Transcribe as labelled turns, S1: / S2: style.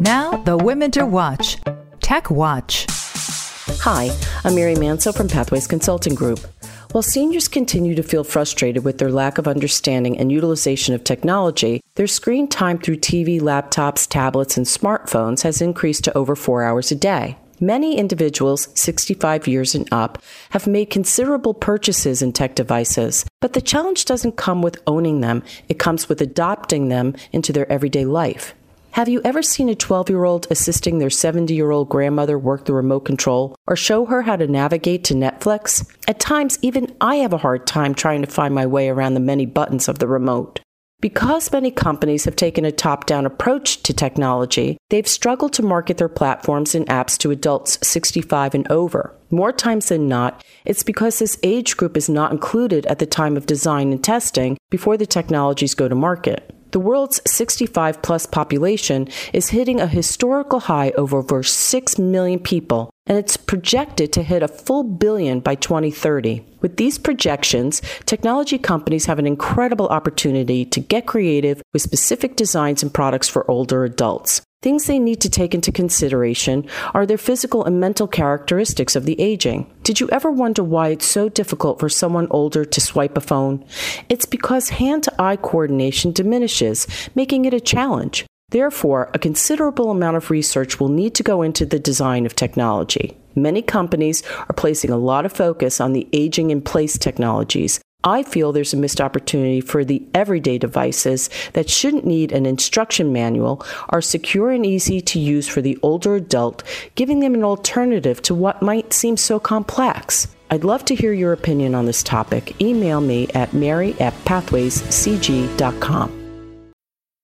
S1: Now, the women to watch. Tech Watch.
S2: Hi, I'm Mary Manso from Pathways Consulting Group. While seniors continue to feel frustrated with their lack of understanding and utilization of technology, their screen time through TV, laptops, tablets, and smartphones has increased to over four hours a day. Many individuals 65 years and up have made considerable purchases in tech devices, but the challenge doesn't come with owning them, it comes with adopting them into their everyday life. Have you ever seen a 12 year old assisting their 70 year old grandmother work the remote control or show her how to navigate to Netflix? At times, even I have a hard time trying to find my way around the many buttons of the remote. Because many companies have taken a top down approach to technology, they've struggled to market their platforms and apps to adults 65 and over. More times than not, it's because this age group is not included at the time of design and testing before the technologies go to market. The world's 65 plus population is hitting a historical high of over 6 million people, and it's projected to hit a full billion by 2030. With these projections, technology companies have an incredible opportunity to get creative with specific designs and products for older adults. Things they need to take into consideration are their physical and mental characteristics of the aging. Did you ever wonder why it's so difficult for someone older to swipe a phone? It's because hand to eye coordination diminishes, making it a challenge. Therefore, a considerable amount of research will need to go into the design of technology. Many companies are placing a lot of focus on the aging in place technologies, I feel there's a missed opportunity for the everyday devices that shouldn't need an instruction manual, are secure and easy to use for the older adult, giving them an alternative to what might seem so complex. I'd love to hear your opinion on this topic. Email me at mary at pathwayscg.com.